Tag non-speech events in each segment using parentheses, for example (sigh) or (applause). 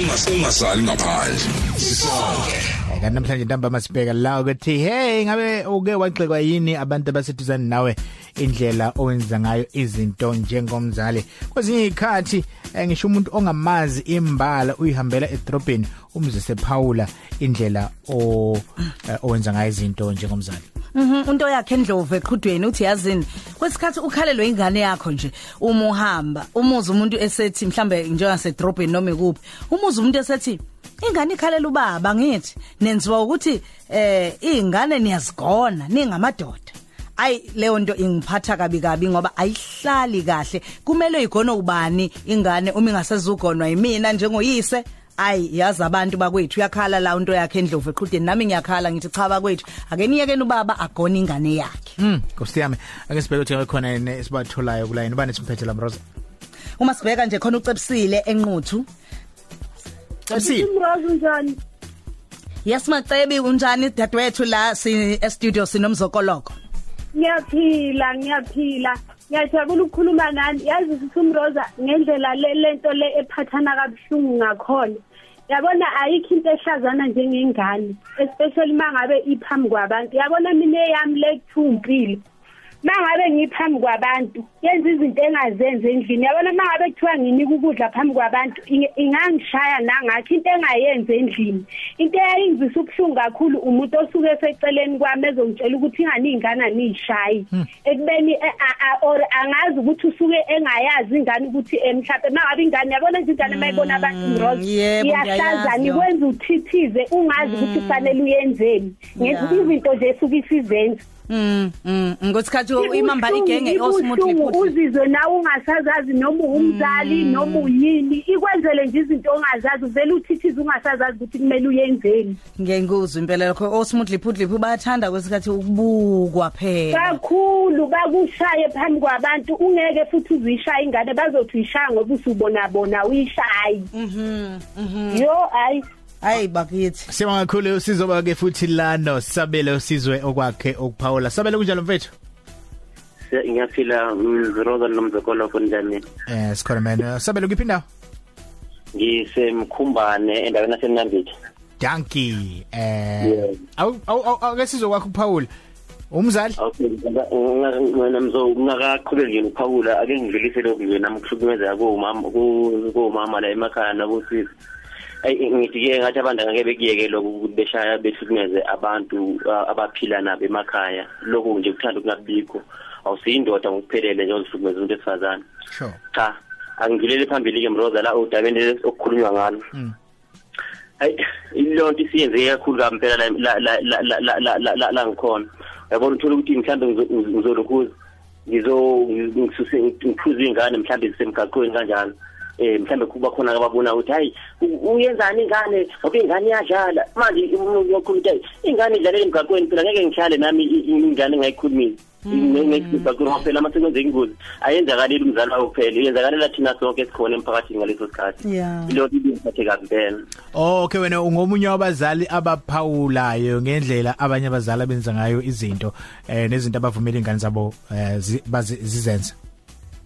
ungasali ngaphandle sisonke kanti namhlanje ntamba sibheka la ukuthi hey ngabe uke wagxekwa yini abantu abaseduzane nawe? Indlela owenza ngayo izinto njengomzali. Kwezinye izikhathi eh, ngisho umuntu ongamazi imbala uyihambela edrobheni umzise Paula indlela o eh, owenza ngayo izinto njengomzali. Mhm into yakhe endlovu eqhudweni uthi yazini kwesikhathi ukhalelwe ingane yakho nje uma uhamba umuza umuntu esethi mhlambe njengase drobheni noma ekuphi umuza umuntu esethi ingane ikhalela ubaba ngithi nenziwa ukuthi eh izingane niyazigona ningamadoda. Ayi leyo nto ingiphatha kabi kabi ngoba ayihlali kahle. Kumele igone ubani ingane uma ingasezugonwa yimina njengoyise. Ayi yazi abantu bakwethu uyakhala la into yakhe endlovu eqhudeni nami ngiyakhala ngithi cha bakwethu ake niyekeni ubaba agone ingane yakhe mm kusiyame ake sibheke ukuthi khona yini esibatholayo kula yini bani simphethe la mroza uma sibheka nje khona ucebisile enquthu Cebisile Imrozo njani? Yes Macebi unjani dadewethu la si studio sinomzokoloko Ngiyaphila, ngiyaphila. Ngiyajabula ukukhuluma nani. Yazi sisumroza ngendlela le lento le ephathana kabuhlungu ngakhona. Yabona ayikho into ehlazana njengengane, especially mangabe iphambi kwabantu. Yabona mina eyami lekuthumpilo. Mangabe ngiphambi kwabantu yenza izinto engazenzi endlini. Yabona mangabe kuthiwa nginika ukudla phambi kwabantu inge- ingangishaya nangakho into engayenzi endlini. Into eyayingizisa ubuhlungu kakhulu umuntu osuke eseceleni kwami ezongitshela ukuthi ingane iy'ngane niyishayi ekubeni eh, a- a- or angazi ukuthi usuke engayazi ingane ukuthi eh, mhlawumbe mangabe ingane yabona nje ingane mayibona abantu mroz yebo, iyahlaza ngiyayazi, yo. nikwenza uthithize ungazi ukuthi kufanele uyenzeni. Ngenza Yeah. izinto nje esuke isizenza. Mm mm ngosikhathi imamba igenge ibuhlungu osmoothly uzizwe nawe ungasazazi noma umzali noma uyini. Ikwenzele nje izinto ongazazi uvele uthithize ungasazazi ukuthi kumele uyenzeni ngenguzwe impela lokho. Osmoothly phudlip bayathanda kwesikhathi ukubukwa phela. Kakhulu bakushaye phambi kwabantu. Ungeke futhi uzishaya ingane bazothi uyishaya ngoba usubona bona uyishayi mhm yo hayi hayi bakithi. Siyabonga kakhulu sizoba ke futhi lano sabele usizwe okwakhe okuphawula. Sabele kunjalo mfethu? Ngiyaphila mziroza nomzokolo kunjani eh sikhona man. Sabele kuphi ndawo ngisemkhumbane endaweni yasemnambithi Donkey eh Yeah. awu awu ake sizokwakho uPaul umzali? Okay wena mzo ngakaqhubeki nje uphawula ake ngidlulise lokhu nje nami kuhlukumezeka komama komama la emakhaya nabosisi Eh, ngidike ngathi abantu angeke bekuyeke lokhu beshaya behlukumeze abantu abaphila nabo emakhaya. Lokhu nje kuthanda ukungabikho awusiyindoda ngokuphelele nje ozihlukumeza umuntu esifazane sure. Cha angidluleli phambili ke mroza la udabeni okukhulunywa ngalo. Hmm. Hayi ilonto isiyenzeke kakhulu kampela la la la la la la ngikhona. Yabona uthola ukuthi mhlambe ngizolokhuza ngizo ngisuse ngiphuza ingane mhlambe zisemgaqweni kanjalo. Eh mhlambe kuba khona ababona ukuthi hayi u- uyenzani ingane? Ngoba ingane iyadlala. Manje umuntu ukuthi hayi ingane idlalela emgaqweni phela ngeke ngihlale nami i- i- ingane ngayikhulumisi ngekubhaqura phela mase kwenzeka ingozi. Ayenzakaleli umzali wayo kuphela iyenzakalela thina sonke esikhona emphakathini ngaleso sikhathi. Yeah. ilo ibiphathe kabi impela. Okay wena ungomunye wabazali abaphawulayo ngendlela abanye abazali abenza ngayo izinto eh nezinto abavumela ingane zabo eh, zi- bazi- zizenze. Ye- ye-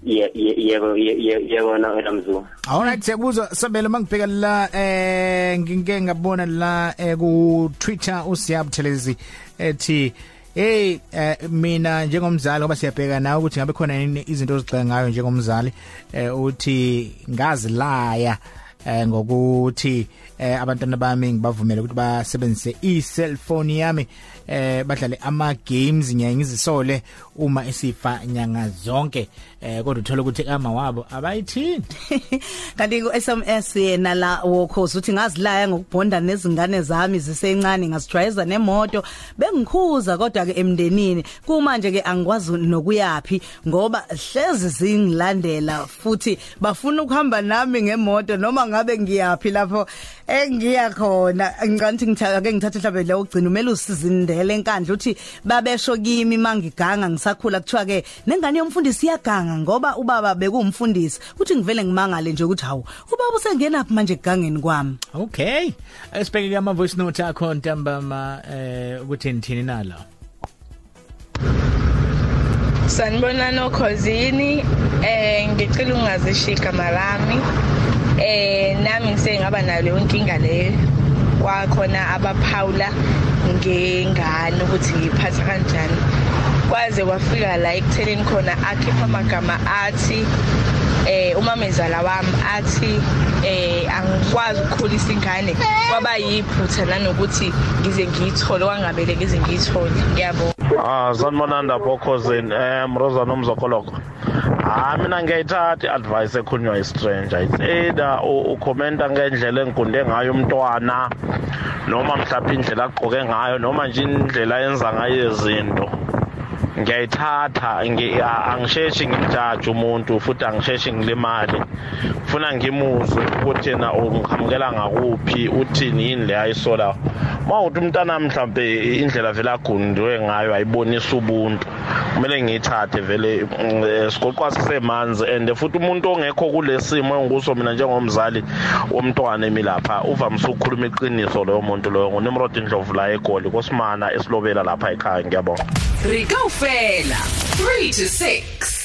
yebo ye- ye- yebo na wena mzungu Alright siyakuzwa sabele mangibheka la eh ngike ngabona la eh, ku Twitter usiyab Thelezi ethi hey eh, mina njengomzali ngoba siyabheka nawe ukuthi ngabe khona yini izinto ozigxeka ngayo njengomzali eh uthi ngazilaya. eh ngokuthi eh abantwana bami ngibavumela ukuthi basebenzise i-cellphone yami eh badlale ama games ngiyaye ngizisole uma esifa nyanga zonke. Eh kodwa uthola ukuthi ama wabo abayithinti (laughs) kanti ku SMS yena la wokhozi uthi ngazilaya ngokubhonda nezingane zami zisencane ngazijwayeza nemoto bengikhuza kodwa ke emndenini. Kumanje ke angikwazi nokuyapi ngoba hlezi zingilandela futhi bafuna ukuhamba nami ngemoto noma ngabe ngiyapi lapho engiya khona ngicanti ngithatha ke ngithatha mhlawumbe le ugcina umele usizindele enkandla uthi babesho kimi mangiganga ngisakhula kuthiwa ke nengane yomfundisi iyaganga ngoba ubaba bekumfundisi uthi ngivele ngimangale nje ukuthi hawu ubaba usengena phi manje egangeni kwami Okay. Asibheke ke ama voice note akho ntambama eh ukuthi nithini nalo. Sanibona nokhosini eh ngicela ungazishika malami eh nami ngisengaba nayo inkinga leyo kwakhona abaphawula ngengane ukuthi ngiyiphatha kanjani. Kwaze kwafika la ekutheleni khona akhipha amagama athi eh umamezala wami athi eh angikwazi ukukhulisa ingane kwaba yiphutha nanokuthi ngize ngiyithole kwangabele ngize ngiyithole. Ngiyabonga. Ah sanibonanda bokhosini eh Mroza nomzokoloko Ah mina ngiyayithatha i-advice ekhulunywa i-stranger it's either ukhomenta ngendlela engigunde ngayo umntwana noma mhlawumbe indlela agqoke ngayo noma nje indlela yenza ngayo izinto. Ngiyayithatha. Angisheshi ngimjaje umuntu futhi angisheshi ngilimali funa ngimuzwe ukuthi yena ungihamukela ngakuphi uthini yini le ayisola mawuthi umntana mhlambe indlela vele agundiwe ngayo ayibonisa ubuntu. Kumele ngiyithathe vele sigoqwa sisemanzi and futhi umuntu ongekho kulesimo engikuso mina njengomzali womntwana emilapha uvamise ukukhuluma iqiniso loyo muntu loyo nguNimrod Ndlovu la eGoli kosimana esilobela lapha ekhaya ngiyabonga. Rika ufela 3 to 6